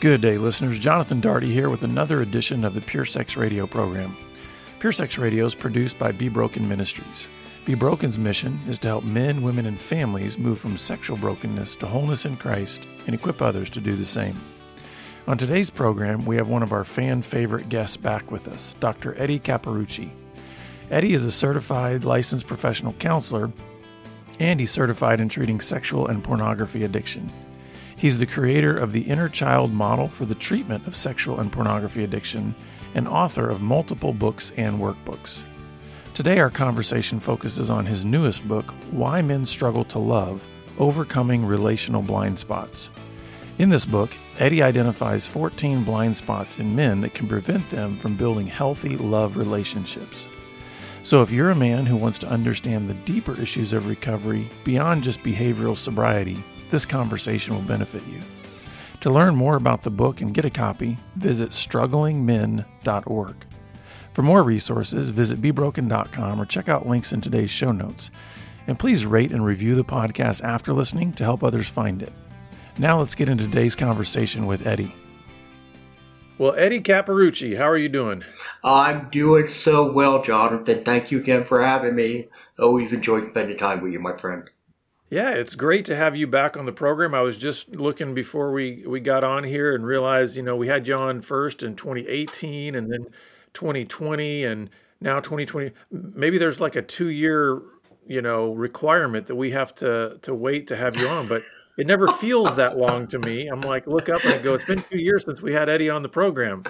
Good day, listeners. Jonathan Daugherty here with another edition of the Pure Sex Radio program. Pure Sex Radio is produced by Be Broken Ministries. Be Broken's mission is to help men, women, and families move from sexual brokenness to wholeness in Christ and equip others to do the same. On today's program, we have one of our fan favorite guests back with us, Dr. Eddie Capparucci. Eddie is a certified licensed professional counselor and he's certified in treating sexual and pornography addiction. He's the creator of the Inner Child Model for the Treatment of Sexual and Pornography Addiction and author of multiple books and workbooks. Today, our conversation focuses on his newest book, Why Men Struggle to Love Overcoming Relational Blind Spots. In this book, Eddie identifies 14 blind spots in men that can prevent them from building healthy love relationships. So, if you're a man who wants to understand the deeper issues of recovery beyond just behavioral sobriety, this conversation will benefit you. To learn more about the book and get a copy, visit strugglingmen.org. For more resources, visit bebroken.com or check out links in today's show notes. And please rate and review the podcast after listening to help others find it. Now let's get into today's conversation with Eddie. Well, Eddie Capparucci, how are you doing? I'm doing so well, Jonathan. Thank you again for having me. Always enjoyed spending time with you, my friend. Yeah, it's great to have you back on the program. I was just looking before we, we got on here and realized, you know, we had you on first in 2018 and then 2020 and now 2020. Maybe there's like a two year, you know, requirement that we have to to wait to have you on, but it never feels that long to me. I'm like, look up and I go, it's been two years since we had Eddie on the program.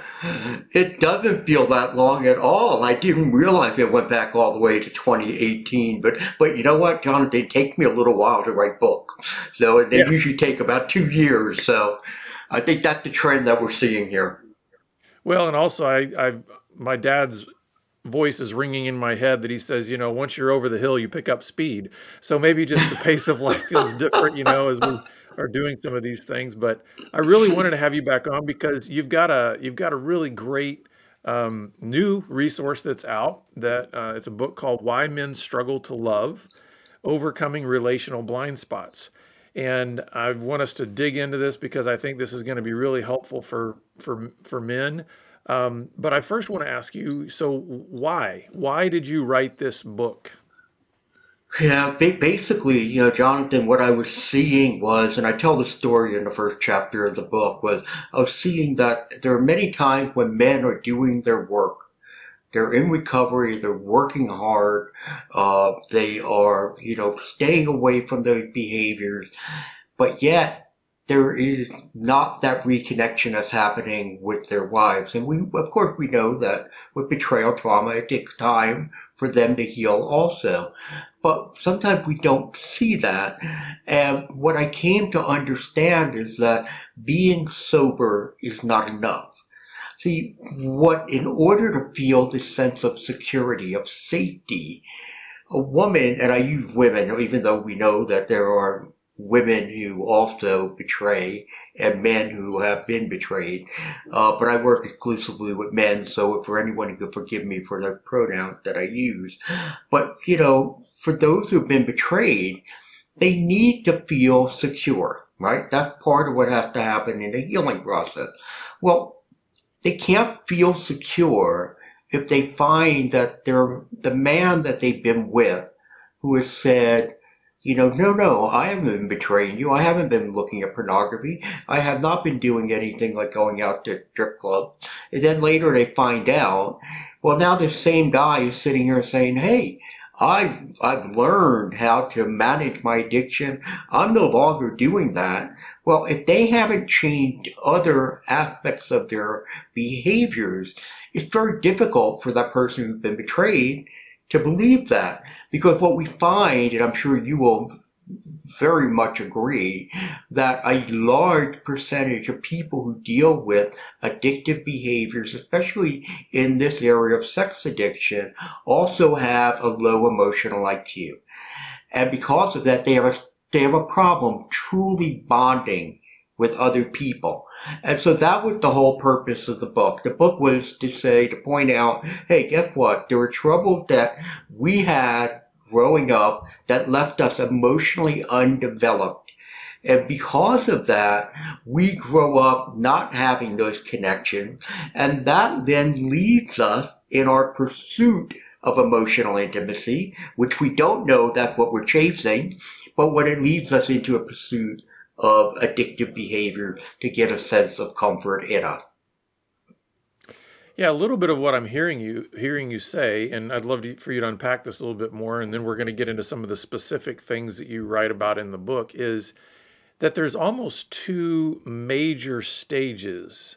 It doesn't feel that long at all. I didn't realize it went back all the way to 2018. But but you know what, Jonathan? They take me a little while to write book, So they yeah. usually take about two years. So I think that's the trend that we're seeing here. Well, and also I, I my dad's voice is ringing in my head that he says, you know, once you're over the hill, you pick up speed. So maybe just the pace of life feels different, you know, as we are doing some of these things. But I really wanted to have you back on because you've got a you've got a really great um, new resource that's out. That uh, it's a book called "Why Men Struggle to Love: Overcoming Relational Blind Spots." And I want us to dig into this because I think this is going to be really helpful for for for men. Um, but I first want to ask you so, why? Why did you write this book? Yeah, basically, you know, Jonathan, what I was seeing was, and I tell the story in the first chapter of the book, was I was seeing that there are many times when men are doing their work. They're in recovery, they're working hard, uh, they are, you know, staying away from those behaviors, but yet there is not that reconnection that's happening with their wives. And we, of course, we know that with betrayal trauma, it takes time for them to heal also. But sometimes we don't see that. And what I came to understand is that being sober is not enough. See, what, in order to feel this sense of security, of safety, a woman, and I use women, even though we know that there are women who also betray and men who have been betrayed. Uh, but I work exclusively with men, so for anyone who could forgive me for the pronoun that I use. But, you know, for those who've been betrayed, they need to feel secure, right? That's part of what has to happen in the healing process. Well, they can't feel secure if they find that they're the man that they've been with who has said, you know, no, no, I haven't been betraying you. I haven't been looking at pornography. I have not been doing anything like going out to strip clubs. And then later they find out, well, now the same guy is sitting here saying, hey, I've, I've learned how to manage my addiction. I'm no longer doing that. Well, if they haven't changed other aspects of their behaviors, it's very difficult for that person who's been betrayed to believe that. Because what we find, and I'm sure you will very much agree, that a large percentage of people who deal with addictive behaviors, especially in this area of sex addiction, also have a low emotional IQ. And because of that, they have a, they have a problem truly bonding with other people. And so that was the whole purpose of the book. The book was to say, to point out, hey, guess what? There were troubles that we had growing up that left us emotionally undeveloped. And because of that, we grow up not having those connections. And that then leads us in our pursuit of emotional intimacy, which we don't know that's what we're chasing, but what it leads us into a pursuit of addictive behavior to get a sense of comfort in us. Yeah, a little bit of what I'm hearing you hearing you say, and I'd love to, for you to unpack this a little bit more, and then we're going to get into some of the specific things that you write about in the book. Is that there's almost two major stages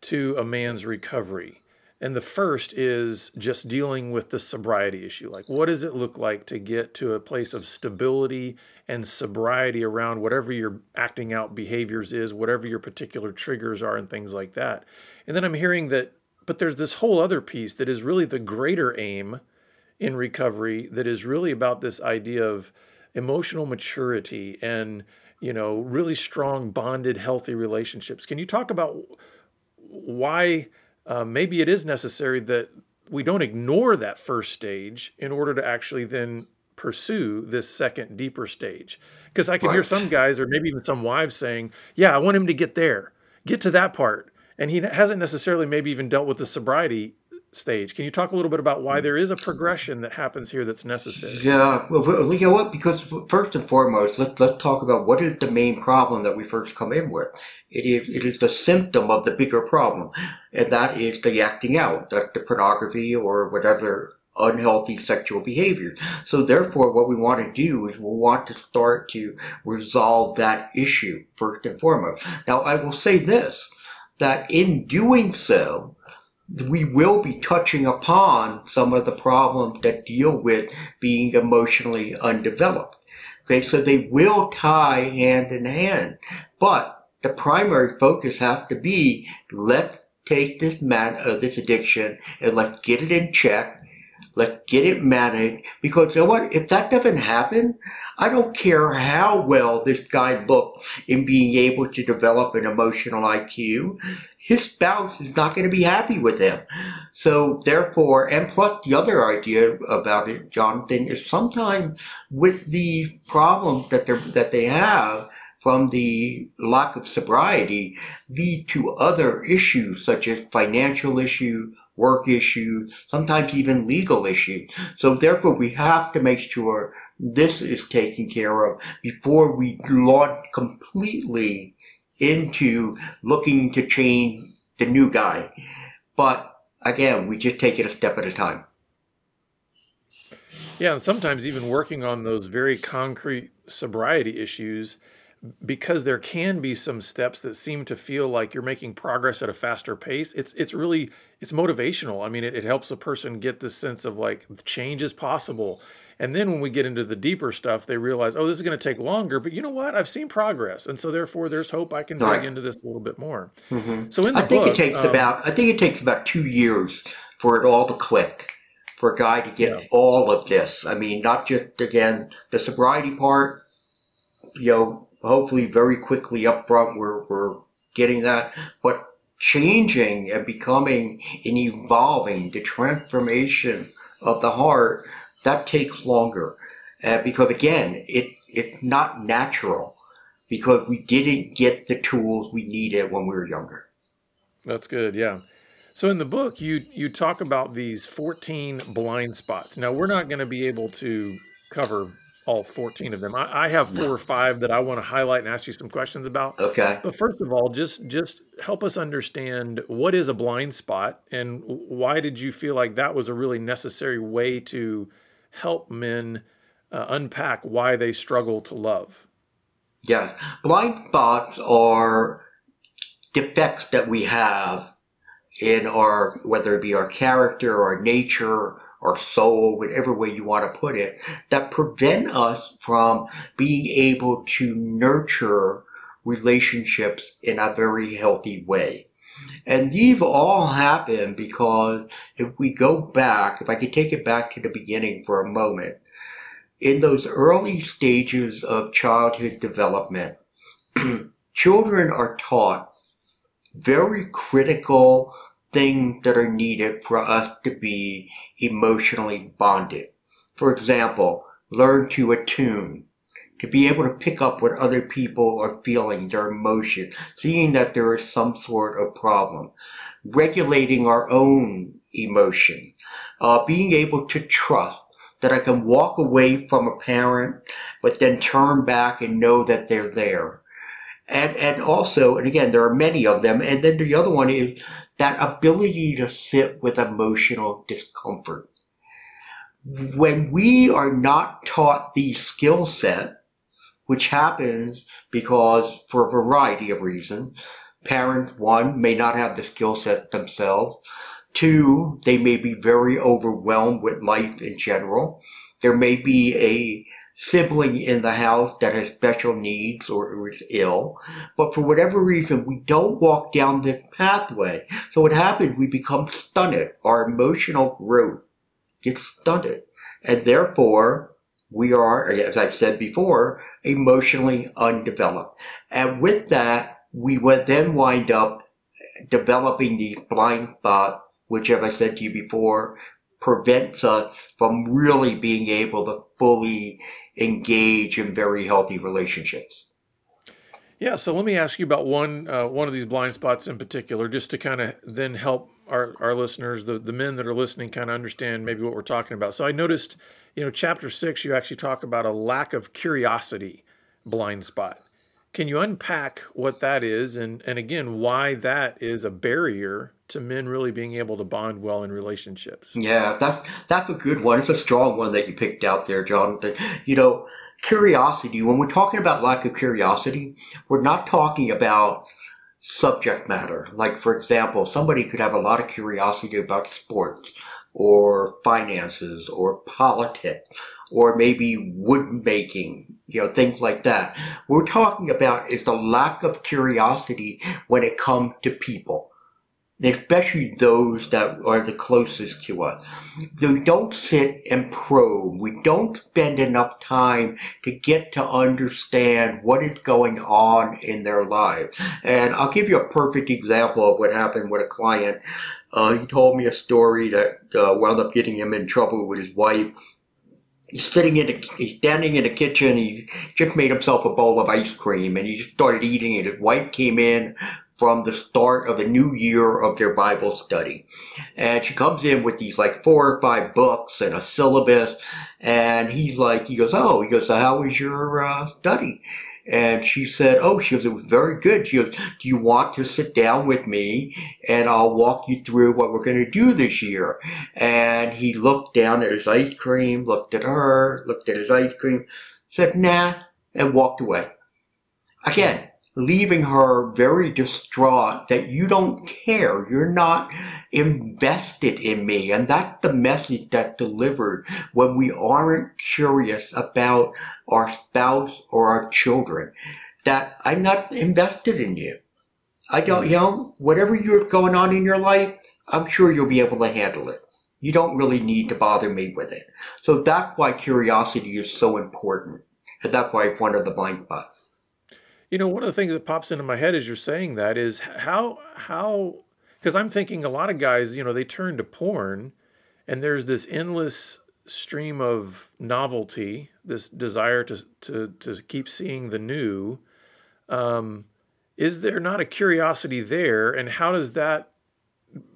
to a man's recovery. And the first is just dealing with the sobriety issue. Like, what does it look like to get to a place of stability and sobriety around whatever your acting out behaviors is, whatever your particular triggers are, and things like that? And then I'm hearing that, but there's this whole other piece that is really the greater aim in recovery that is really about this idea of emotional maturity and you know, really strong, bonded, healthy relationships. Can you talk about why uh, maybe it is necessary that we don't ignore that first stage in order to actually then pursue this second, deeper stage? Because I can right. hear some guys, or maybe even some wives, saying, "Yeah, I want him to get there, get to that part." And he hasn't necessarily maybe even dealt with the sobriety stage. Can you talk a little bit about why hmm. there is a progression that happens here that's necessary? Yeah, well, you know what? Because first and foremost, let's let's talk about what is the main problem that we first come in with. It is it is the symptom of the bigger problem, and that is the acting out, that's the pornography or whatever unhealthy sexual behavior. So therefore, what we want to do is we want to start to resolve that issue first and foremost. Now, I will say this, that in doing so, we will be touching upon some of the problems that deal with being emotionally undeveloped. Okay, so they will tie hand in hand, but the primary focus has to be let's take this man, of uh, this addiction and let's get it in check. Let's get it managed because you know what? If that doesn't happen, I don't care how well this guy looked in being able to develop an emotional IQ his spouse is not going to be happy with him. So therefore, and plus the other idea about it, Jonathan, is sometimes with the problems that they that they have from the lack of sobriety lead to other issues such as financial issues, work issues, sometimes even legal issues. So therefore, we have to make sure this is taken care of before we launch completely into looking to change the new guy. But again, we just take it a step at a time. Yeah, and sometimes even working on those very concrete sobriety issues because there can be some steps that seem to feel like you're making progress at a faster pace it's it's really it's motivational i mean it, it helps a person get this sense of like change is possible and then when we get into the deeper stuff, they realize, oh, this is going to take longer. But you know what? I've seen progress, and so therefore, there's hope. I can right. dig into this a little bit more. Mm-hmm. So in the I think book, it takes um, about I think it takes about two years for it all to click for a guy to get yeah. all of this. I mean, not just again the sobriety part. You know, hopefully, very quickly up front, we're we're getting that, but changing and becoming and evolving the transformation of the heart that takes longer uh, because again, it it's not natural because we didn't get the tools we needed when we were younger. That's good. Yeah. So in the book, you you talk about these 14 blind spots. Now we're not going to be able to cover all 14 of them. I, I have four no. or five that I want to highlight and ask you some questions about. Okay. But first of all, just just help us understand what is a blind spot and why did you feel like that was a really necessary way to help men uh, unpack why they struggle to love? Yes. Blind spots are defects that we have in our, whether it be our character, our nature, our soul, whatever way you want to put it, that prevent us from being able to nurture relationships in a very healthy way. And these all happen because if we go back, if I could take it back to the beginning for a moment, in those early stages of childhood development, children are taught very critical things that are needed for us to be emotionally bonded. For example, learn to attune, to be able to pick up what other people are feeling, their emotion, seeing that there is some sort of problem, regulating our own emotion, uh, being able to trust that I can walk away from a parent, but then turn back and know that they're there. And, and also, and again, there are many of them. And then the other one is that ability to sit with emotional discomfort. When we are not taught the skill set, which happens because for a variety of reasons, parents, one, may not have the skill set themselves. Two, they may be very overwhelmed with life in general. There may be a sibling in the house that has special needs or is ill, but for whatever reason, we don't walk down this pathway. So what happens, we become stunted. Our emotional growth gets stunted. And therefore, we are, as I've said before, emotionally undeveloped. And with that, we would then wind up developing these blind spots which, as I said to you before, prevents us from really being able to fully engage in very healthy relationships. Yeah, so let me ask you about one uh, one of these blind spots in particular, just to kind of then help our, our listeners, the, the men that are listening, kind of understand maybe what we're talking about. So I noticed, you know, chapter six, you actually talk about a lack of curiosity blind spot. Can you unpack what that is and, and again, why that is a barrier to men really being able to bond well in relationships? Yeah, that's, that's a good one. It's a strong one that you picked out there, Jonathan. Uh, you know, curiosity, when we're talking about lack of curiosity, we're not talking about subject matter. Like, for example, somebody could have a lot of curiosity about sports or finances or politics or maybe wood making, you know, things like that. We're talking about is the lack of curiosity when it comes to people. Especially those that are the closest to us. We don't sit and probe. We don't spend enough time to get to understand what is going on in their lives. And I'll give you a perfect example of what happened with a client. Uh, he told me a story that uh, wound up getting him in trouble with his wife he's sitting in the, he's standing in the kitchen. He just made himself a bowl of ice cream and he just started eating it. His wife came in from the start of a new year of their Bible study. And she comes in with these like four or five books and a syllabus. And he's like, he goes, oh, he goes, so how was your uh, study? And she said, Oh, she goes, it was very good. She goes, Do you want to sit down with me and I'll walk you through what we're going to do this year? And he looked down at his ice cream, looked at her, looked at his ice cream, said, Nah, and walked away. Again, leaving her very distraught that you don't care. You're not invested in me. And that's the message that's delivered when we aren't curious about our spouse or our children. That I'm not invested in you. I don't, you know, whatever you're going on in your life, I'm sure you'll be able to handle it. You don't really need to bother me with it. So that's why curiosity is so important. And that's why it's one of the blind spots. You know, one of the things that pops into my head as you're saying that is how how because I'm thinking a lot of guys, you know, they turn to porn and there's this endless stream of novelty, this desire to to to keep seeing the new. Um, is there not a curiosity there and how does that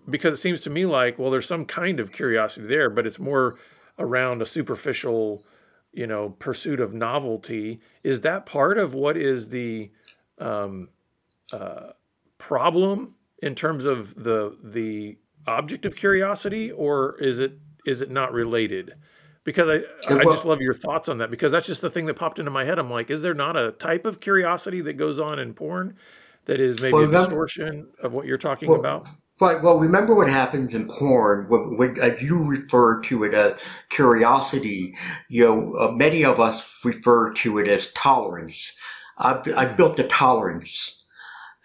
because it seems to me like well there's some kind of curiosity there but it's more around a superficial you know pursuit of novelty is that part of what is the um, uh, problem in terms of the the object of curiosity or is it is it not related because I, I just love your thoughts on that because that's just the thing that popped into my head. I'm like, is there not a type of curiosity that goes on in porn that is maybe well, a distortion of what you're talking well, about? Right. Well, remember what happens in porn when, uh, you refer to it as curiosity. You know, uh, many of us refer to it as tolerance. I, I built a tolerance,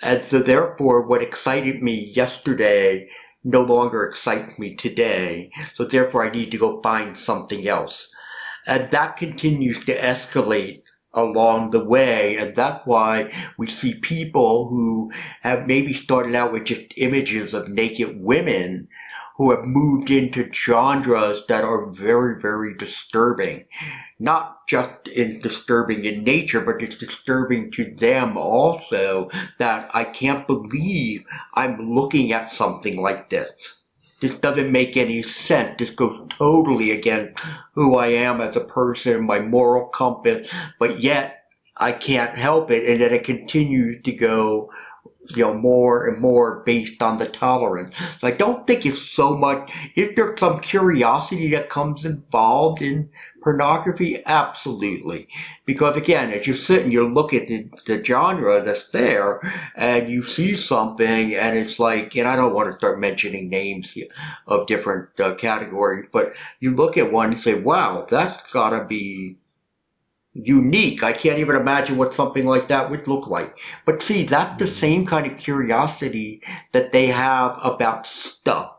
and so therefore, what excited me yesterday no longer excites me today. So therefore, I need to go find something else, and that continues to escalate along the way. And that's why we see people who have maybe started out with just images of naked women who have moved into genres that are very, very disturbing. Not just in disturbing in nature, but it's disturbing to them also that I can't believe I'm looking at something like this. This doesn't make any sense. This goes totally against who I am as a person, my moral compass, but yet I can't help it. And then it continues to go you know, more and more based on the tolerance. So I don't think it's so much, is there's some curiosity that comes involved in pornography? Absolutely. Because again, as you sit and you look at the, the genre that's there and you see something and it's like, and I don't want to start mentioning names of different uh, categories, but you look at one and say, wow, that's gotta be unique. I can't even imagine what something like that would look like. But see, that's the mm-hmm. same kind of curiosity that they have about stuff.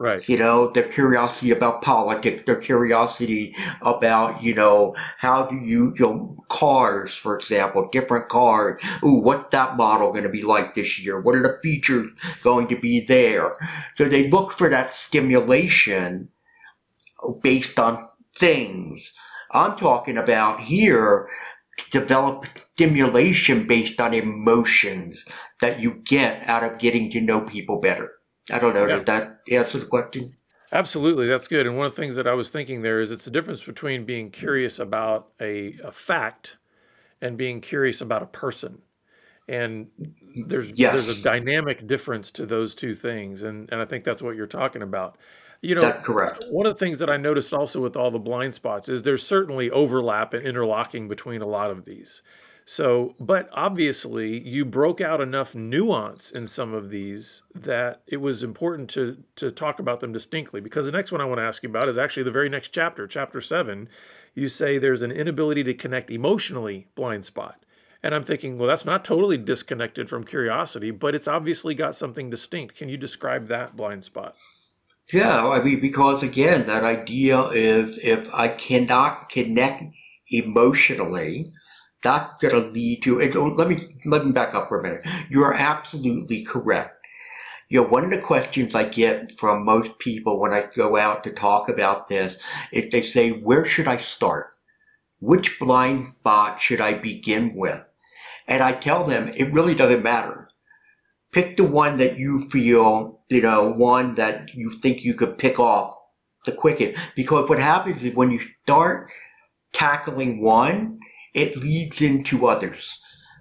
Right. You know, their curiosity about politics, their curiosity about, you know, how do you, you know, cars, for example, different cars. Ooh, what's that model going to be like this year? What are the features going to be there? So they look for that stimulation based on things I'm talking about here develop stimulation based on emotions that you get out of getting to know people better. I don't know. Yeah. Does that answer the question? Absolutely, that's good. And one of the things that I was thinking there is it's the difference between being curious about a, a fact and being curious about a person. And there's yes. there's a dynamic difference to those two things, and and I think that's what you're talking about. You know, That's correct. One of the things that I noticed also with all the blind spots is there's certainly overlap and interlocking between a lot of these. So, but obviously, you broke out enough nuance in some of these that it was important to to talk about them distinctly. Because the next one I want to ask you about is actually the very next chapter, chapter seven. You say there's an inability to connect emotionally blind spot. And I'm thinking, well, that's not totally disconnected from curiosity, but it's obviously got something distinct. Can you describe that blind spot? Yeah, I mean, because again, that idea is if I cannot connect emotionally, that's going to lead to it. Oh, let me let me back up for a minute. You are absolutely correct. You know, one of the questions I get from most people when I go out to talk about this is they say, "Where should I start? Which blind spot should I begin with?" And I tell them it really doesn't matter. Pick the one that you feel you know, one that you think you could pick off the quickest. Because what happens is when you start tackling one, it leads into others.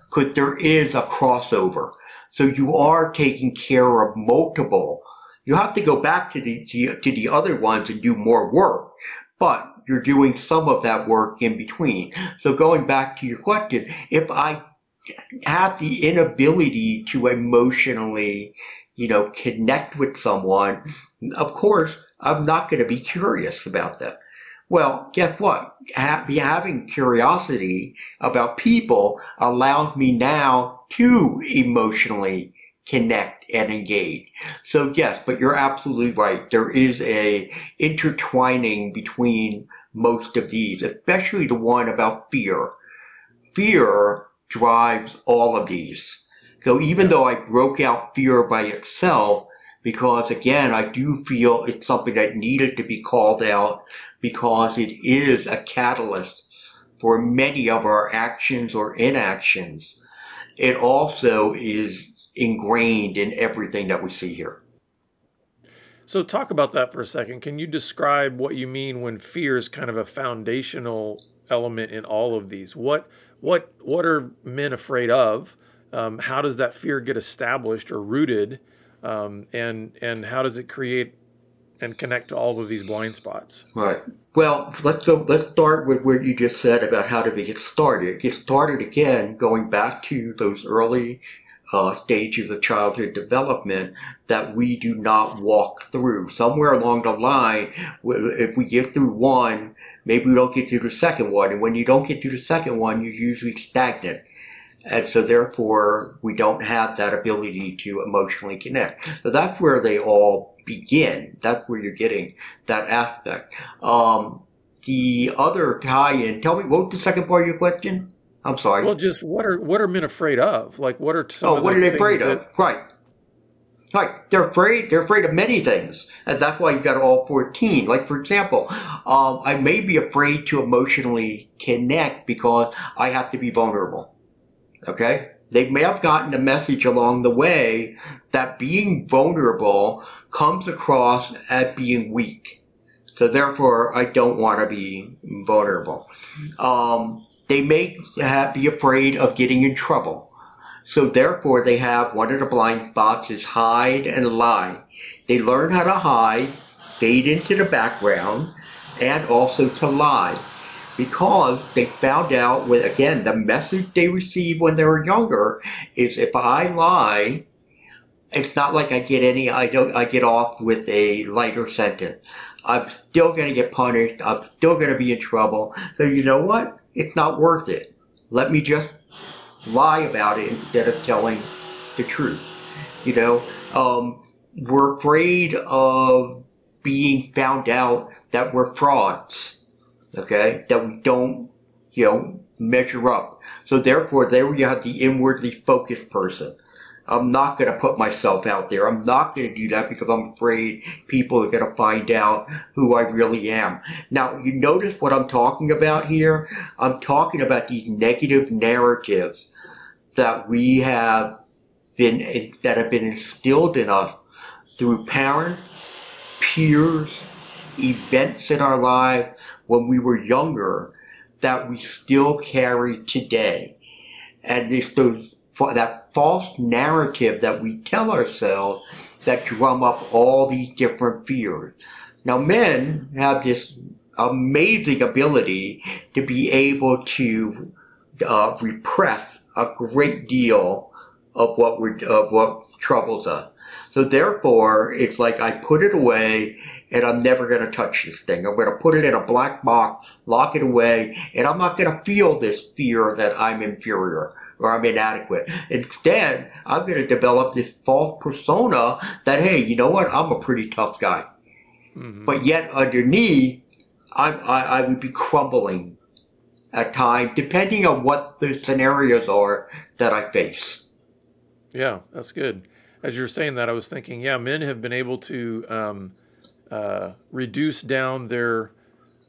Because there is a crossover. So you are taking care of multiple. You have to go back to the, to, the other ones and do more work. But you're doing some of that work in between. So going back to your question, if I have the inability to emotionally you know, connect with someone, of course, I'm not going to be curious about them. Well, guess what? Ha- be having curiosity about people allows me now to emotionally connect and engage. So yes, but you're absolutely right. There is a intertwining between most of these, especially the one about fear. Fear drives all of these. So even though I broke out fear by itself, because again, I do feel it's something that needed to be called out because it is a catalyst for many of our actions or inactions. It also is ingrained in everything that we see here. So, talk about that for a second. Can you describe what you mean when fear is kind of a foundational element in all of these? What what what are men afraid of? um, how does that fear get established or rooted, um, and and how does it create and connect to all of these blind spots? Right. Well, let's go. Let's start with what you just said about how to get started. Get started again, going back to those early uh, stages of childhood development that we do not walk through. Somewhere along the line, if we get through one, maybe we don't get to the second one. And when you don't get to the second one, you're usually stagnant. And so therefore we don't have that ability to emotionally connect. So that's where they all begin. That's where you're getting that aspect. Um, the other tie-in, tell me, what was the second part of your question? I'm sorry. Well, just what are what are men afraid of? Like, what are some? Oh, what are they afraid that... of? Right. Right. They're afraid. They're afraid of many things, and that's why you got all fourteen. Like for example, um, I may be afraid to emotionally connect because I have to be vulnerable. Okay. They may have gotten the message along the way that being vulnerable comes across as being weak. So therefore, I don't want to be vulnerable. Um, they may have, be afraid of getting in trouble. So therefore, they have one of the blind is hide and lie. They learn how to hide, fade into the background, and also to lie. Because they found out with, again, the message they received when they were younger is if I lie, it's not like I get any, I don't, I get off with a lighter sentence. I'm still going to get punished. I'm still going to be in trouble. So you know what? It's not worth it. Let me just lie about it instead of telling the truth. You know, um, we're afraid of being found out that we're frauds. Okay, that we don't, you know, measure up. So therefore, there you have the inwardly focused person. I'm not going to put myself out there. I'm not going to do that because I'm afraid people are going to find out who I really am. Now, you notice what I'm talking about here? I'm talking about these negative narratives that we have been, that have been instilled in us through parents, peers, events in our life when we were younger that we still carry today. And it's those, that false narrative that we tell ourselves that drum up all these different fears. Now, men have this amazing ability to be able to uh, repress a great deal of what we're, of what troubles us. So therefore, it's like I put it away and I'm never going to touch this thing. I'm going to put it in a black box, lock it away, and I'm not going to feel this fear that I'm inferior or I'm inadequate. Instead, I'm going to develop this false persona that, hey, you know what? I'm a pretty tough guy. Mm-hmm. But yet underneath, I, I, I would be crumbling at times, depending on what the scenarios are that I face. Yeah, that's good. As you're saying that, I was thinking, yeah, men have been able to um, uh, reduce down their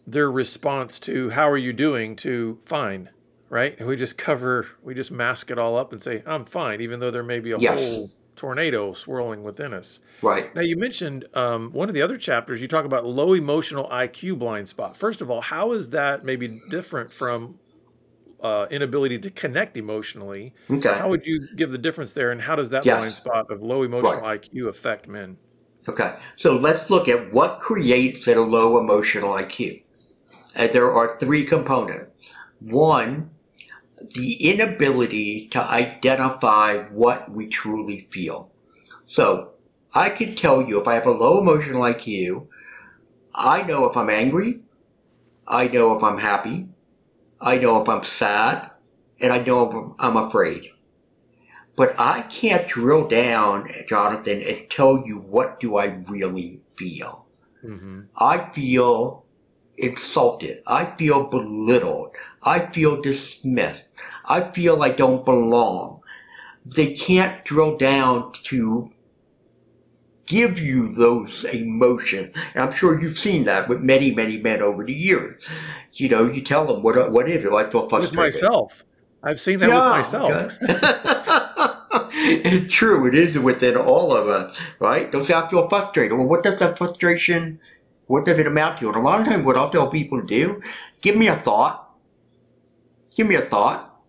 their response to "How are you doing?" to "Fine," right? And we just cover, we just mask it all up and say, "I'm fine," even though there may be a yes. whole tornado swirling within us. Right. Now, you mentioned um, one of the other chapters, you talk about low emotional IQ blind spot. First of all, how is that maybe different from uh, inability to connect emotionally? Okay. How would you give the difference there, and how does that yes. blind spot of low emotional right. IQ affect men? Okay, so let's look at what creates a low emotional IQ. And there are three components. One, the inability to identify what we truly feel. So I can tell you if I have a low emotional IQ, I know if I'm angry, I know if I'm happy, I know if I'm sad, and I know if I'm afraid. But I can't drill down, Jonathan, and tell you what do I really feel. Mm-hmm. I feel insulted. I feel belittled. I feel dismissed. I feel I don't belong. They can't drill down to give you those emotions. And I'm sure you've seen that with many, many men over the years. You know, you tell them, what, what is it? I feel frustrated. With myself. I've seen that yeah, with myself. it's true. It is within all of us, right? Don't say I feel frustrated. Well, what does that frustration, what does it amount to? And a lot of times what I'll tell people to do, give me a thought. Give me a thought.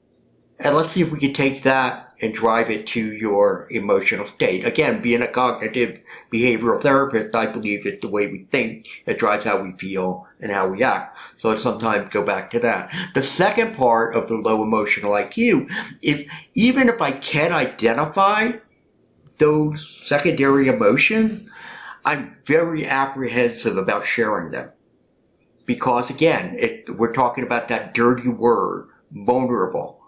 And let's see if we can take that and drive it to your emotional state. Again, being a cognitive behavioral therapist, I believe it's the way we think that drives how we feel and how we act. So I sometimes go back to that. The second part of the low emotional IQ is even if I can identify those secondary emotions, I'm very apprehensive about sharing them. Because again, it, we're talking about that dirty word, vulnerable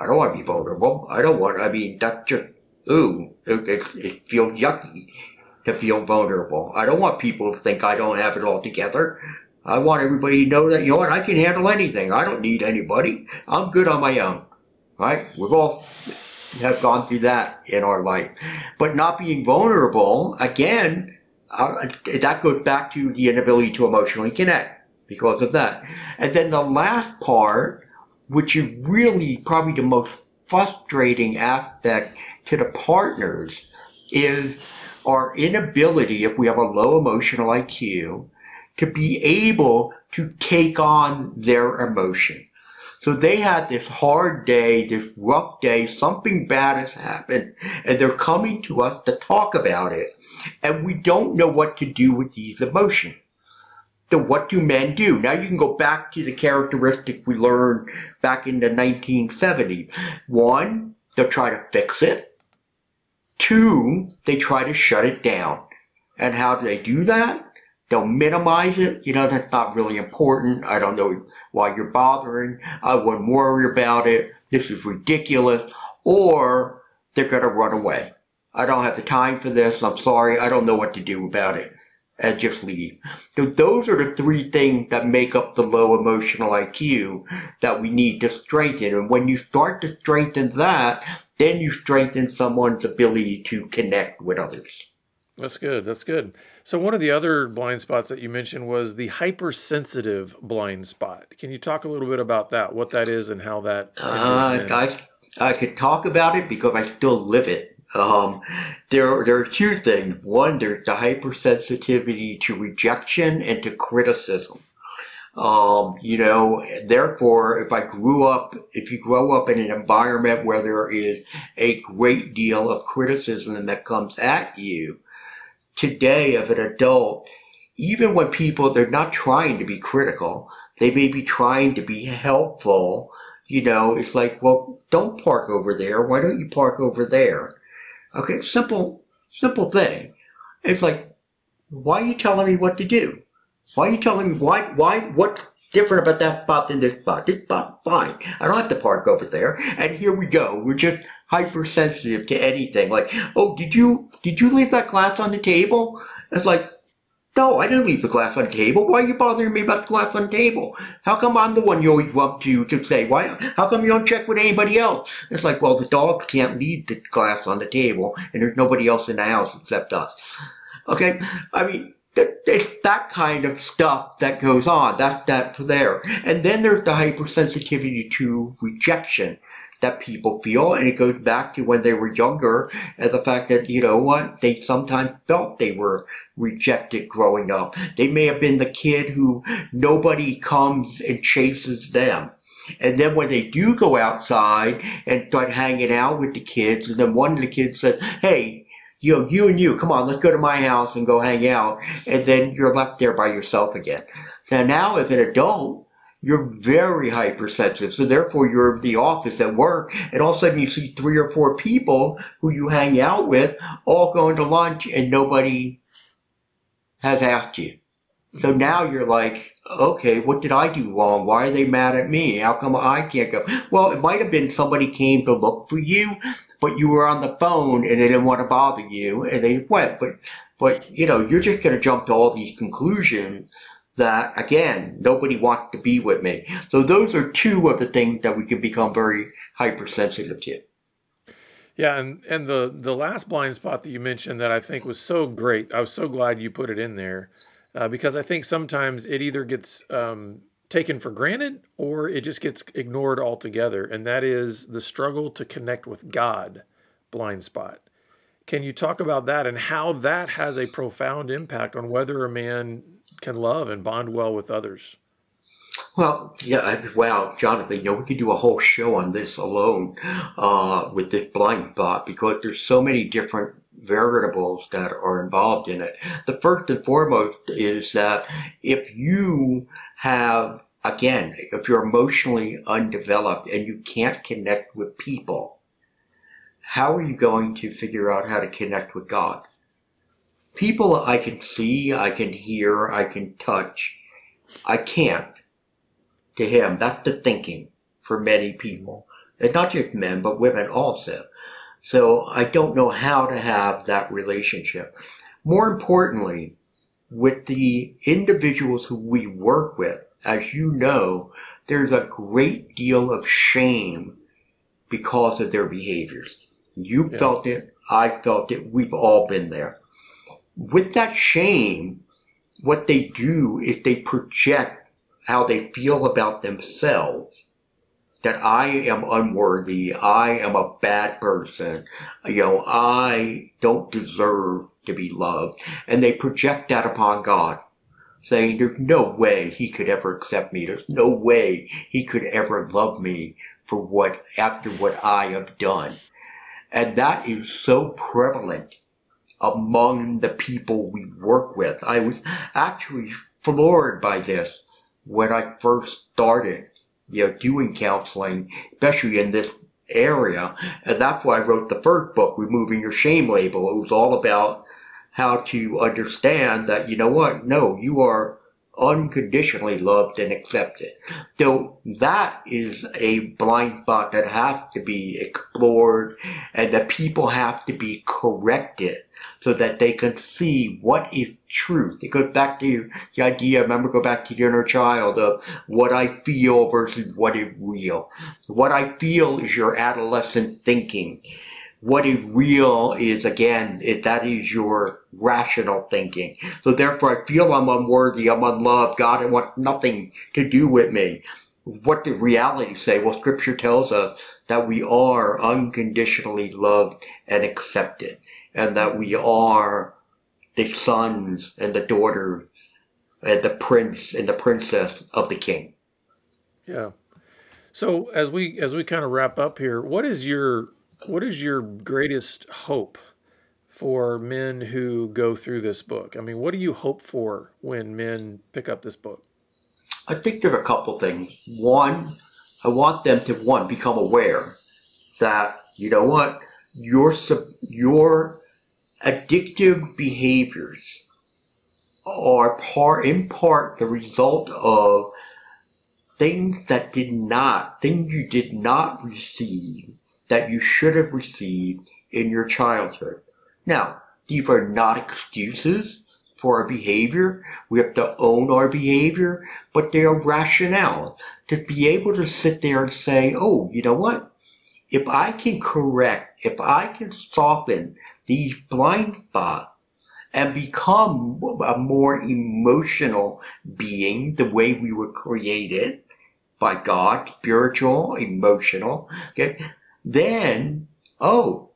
I don't want to be vulnerable. I don't want, I mean, that's just, ooh, it, it, it feels yucky to feel vulnerable. I don't want people to think I don't have it all together. I want everybody to know that, you know what, I can handle anything. I don't need anybody. I'm good on my own. Right? We've all have gone through that in our life. But not being vulnerable, again, uh, that goes back to the inability to emotionally connect because of that. And then the last part, which is really probably the most frustrating aspect to the partners, is our inability, if we have a low emotional IQ, to be able to take on their emotion. So they had this hard day, this rough day, something bad has happened, and they're coming to us to talk about it. And we don't know what to do with these emotions. So what do men do? Now you can go back to the characteristic we learned back in the 1970s. One, they'll try to fix it. Two, they try to shut it down. And how do they do that? They'll minimize it. You know, that's not really important. I don't know why you're bothering. I wouldn't worry about it. This is ridiculous. Or they're going to run away. I don't have the time for this. I'm sorry. I don't know what to do about it. And just leave. So those are the three things that make up the low emotional IQ that we need to strengthen. And when you start to strengthen that, then you strengthen someone's ability to connect with others. That's good. That's good. So one of the other blind spots that you mentioned was the hypersensitive blind spot. Can you talk a little bit about that? What that is and how that? Uh, I I could talk about it because I still live it. Um, there there are two things. One, there's the hypersensitivity to rejection and to criticism. Um, you know, therefore, if I grew up, if you grow up in an environment where there is a great deal of criticism that comes at you, today of an adult, even when people, they're not trying to be critical, they may be trying to be helpful. You know, it's like, well, don't park over there. Why don't you park over there? Okay, simple, simple thing. It's like, why are you telling me what to do? Why are you telling me why, why, what different about that spot than this spot? This spot, fine. I don't have to park over there. And here we go. We're just hypersensitive to anything. Like, oh, did you did you leave that glass on the table? It's like, no, I didn't leave the glass on the table. Why are you bothering me about the glass on the table? How come I'm the one you always run to to say, why, how come you don't check with anybody else? It's like, well, the dog can't leave the glass on the table and there's nobody else in the house except us. Okay? I mean, it's that kind of stuff that goes on. That's that there. And then there's the hypersensitivity to rejection that people feel. And it goes back to when they were younger and the fact that, you know what, they sometimes felt they were rejected growing up. They may have been the kid who nobody comes and chases them. And then when they do go outside and start hanging out with the kids, and then one of the kids says, Hey, you know, you and you, come on, let's go to my house and go hang out. And then you're left there by yourself again. Now, now as an adult, you're very hypersensitive. So therefore you're in the office at work and all of a sudden you see three or four people who you hang out with all going to lunch and nobody has asked you. So mm-hmm. now you're like, okay, what did I do wrong? Why are they mad at me? How come I can't go? Well, it might have been somebody came to look for you, but you were on the phone and they didn't want to bother you and they went. But, but, you know, you're just going to jump to all these conclusions that again, nobody wants to be with me. So those are two of the things that we can become very hypersensitive to. Yeah, and and the the last blind spot that you mentioned that I think was so great. I was so glad you put it in there uh, because I think sometimes it either gets um, taken for granted or it just gets ignored altogether, and that is the struggle to connect with God blind spot. Can you talk about that and how that has a profound impact on whether a man can love and bond well with others. Well, yeah, wow, Jonathan, you know, we could do a whole show on this alone uh, with this blind spot because there's so many different variables that are involved in it. The first and foremost is that if you have, again, if you're emotionally undeveloped and you can't connect with people, how are you going to figure out how to connect with God? People I can see, I can hear, I can touch. I can't to him. That's the thinking for many people. And not just men, but women also. So I don't know how to have that relationship. More importantly, with the individuals who we work with, as you know, there's a great deal of shame because of their behaviors. You Yeah. felt it. I felt it. We've all been there. With that shame, what they do is they project how they feel about themselves. That I am unworthy. I am a bad person. You know, I don't deserve to be loved. And they project that upon God saying there's no way he could ever accept me. There's no way he could ever love me for what, after what I have done. And that is so prevalent among the people we work with. I was actually floored by this when I first started, you know, doing counseling, especially in this area. And that's why I wrote the first book, Removing Your Shame Label. It was all about how to understand that, you know what? No, you are unconditionally loved and accepted. So that is a blind spot that has to be explored and that people have to be corrected so that they can see what is truth. It goes back to the idea, remember, go back to your inner child of what I feel versus what is real. What I feel is your adolescent thinking. What is real is, again, it, that is your rational thinking. So therefore I feel I'm unworthy, I'm unloved, God wants nothing to do with me. What did reality say? Well, scripture tells us that we are unconditionally loved and accepted and that we are the sons and the daughters and the prince and the princess of the king. Yeah. So as we as we kind of wrap up here, what is your what is your greatest hope for men who go through this book? I mean, what do you hope for when men pick up this book? I think there are a couple things. One, I want them to one become aware that you know what your your addictive behaviors are part in part the result of things that did not things you did not receive that you should have received in your childhood. Now, these are not excuses for our behavior. We have to own our behavior, but they are rationale to be able to sit there and say, oh, you know what? If I can correct, if I can soften these blind spots and become a more emotional being the way we were created by God, spiritual, emotional, okay, then, oh,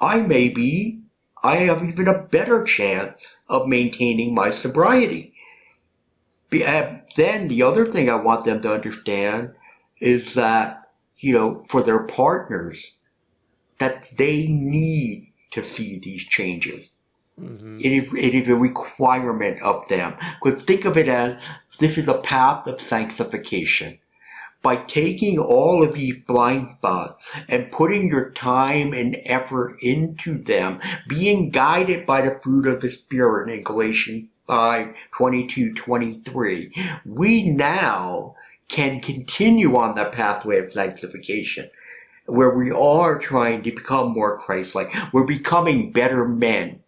I may be, I have even a better chance of maintaining my sobriety. Be- uh, Then the other thing I want them to understand is that, you know, for their partners, that they need to see these changes. hmm It is, it is a requirement of them. Because think of it as this is a path of sanctification. By taking all of these blind spots and putting your time and effort into them, being guided by the fruit of the Spirit in Galatians 5, 22, 23, we now can continue on the pathway of sanctification where we are trying to become more Christ-like. We're becoming better men,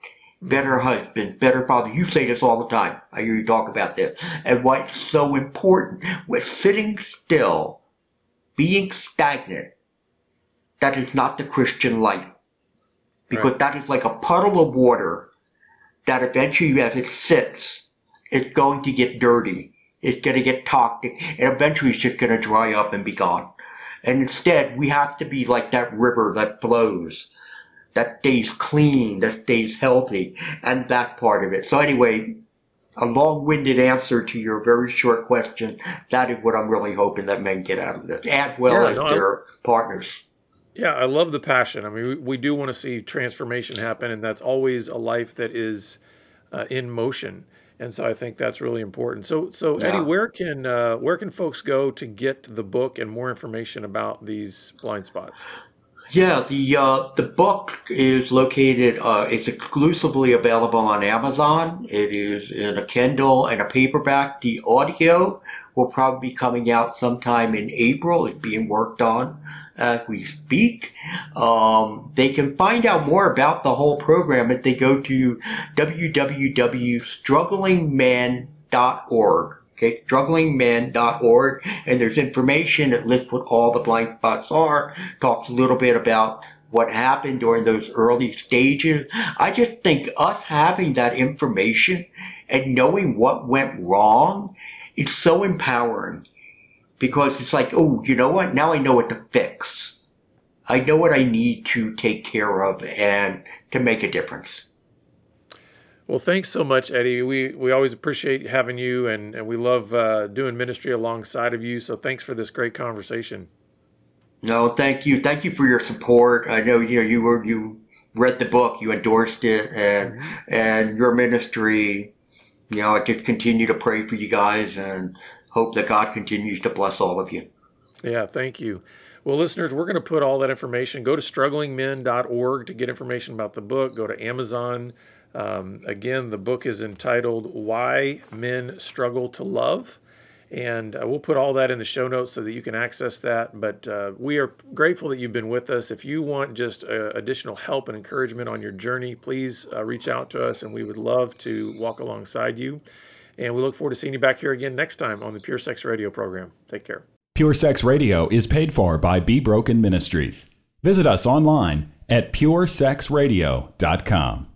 better husbands, better fathers. You say this all the time. I hear you talk about this. And what's so important, with sitting still, being stagnant, that is not the Christian life. Because that is like a puddle of water that eventually as it sits, it's going to get dirty. It's going to get toxic and eventually it's just going to dry up and be gone. And instead, we have to be like that river that flows, that stays clean, that stays healthy, and that part of it. So anyway, a long-winded answer to your very short question. That is what I'm really hoping that men get out of this, as well Yeah, as no, I- their partners. Yeah, I love the passion. I mean, we, we do want to see transformation happen, and that's always a life that is uh, in motion. And so I think that's really important. So, so Eddie, where can uh, where can folks go to get the book and more information about these blind spots? Yeah, the uh, the book is located. Uh, it's exclusively available on Amazon. It is in a Kindle and a paperback. The audio will probably be coming out sometime in April. It's being worked on as we speak. Um, they can find out more about the whole program if they go to www.strugglingman.org. Okay, strugglingmen.org, and there's information that lists what all the blind spots are, talks a little bit about what happened during those early stages. I just think us having that information and knowing what went wrong is so empowering because it's like, oh, you know what? Now I know what to fix. I know what I need to take care of and to make a difference. Well, thanks so much, Eddie. We we always appreciate having you, and, and we love uh, doing ministry alongside of you. So thanks for this great conversation. No, thank you. Thank you for your support. I know you know you were you read the book, you endorsed it, and mm-hmm. and your ministry. You know, I just continue to pray for you guys and hope that God continues to bless all of you. Yeah, thank you. Well, listeners, we're going to put all that information. Go to strugglingmen.org to get information about the book. Go to Amazon. Um, again, the book is entitled Why Men Struggle to Love. And uh, we'll put all that in the show notes so that you can access that. But uh, we are grateful that you've been with us. If you want just uh, additional help and encouragement on your journey, please uh, reach out to us, and we would love to walk alongside you. And we look forward to seeing you back here again next time on the Pure Sex Radio program. Take care. Pure Sex Radio is paid for by Be Broken Ministries. Visit us online at puresexradio.com.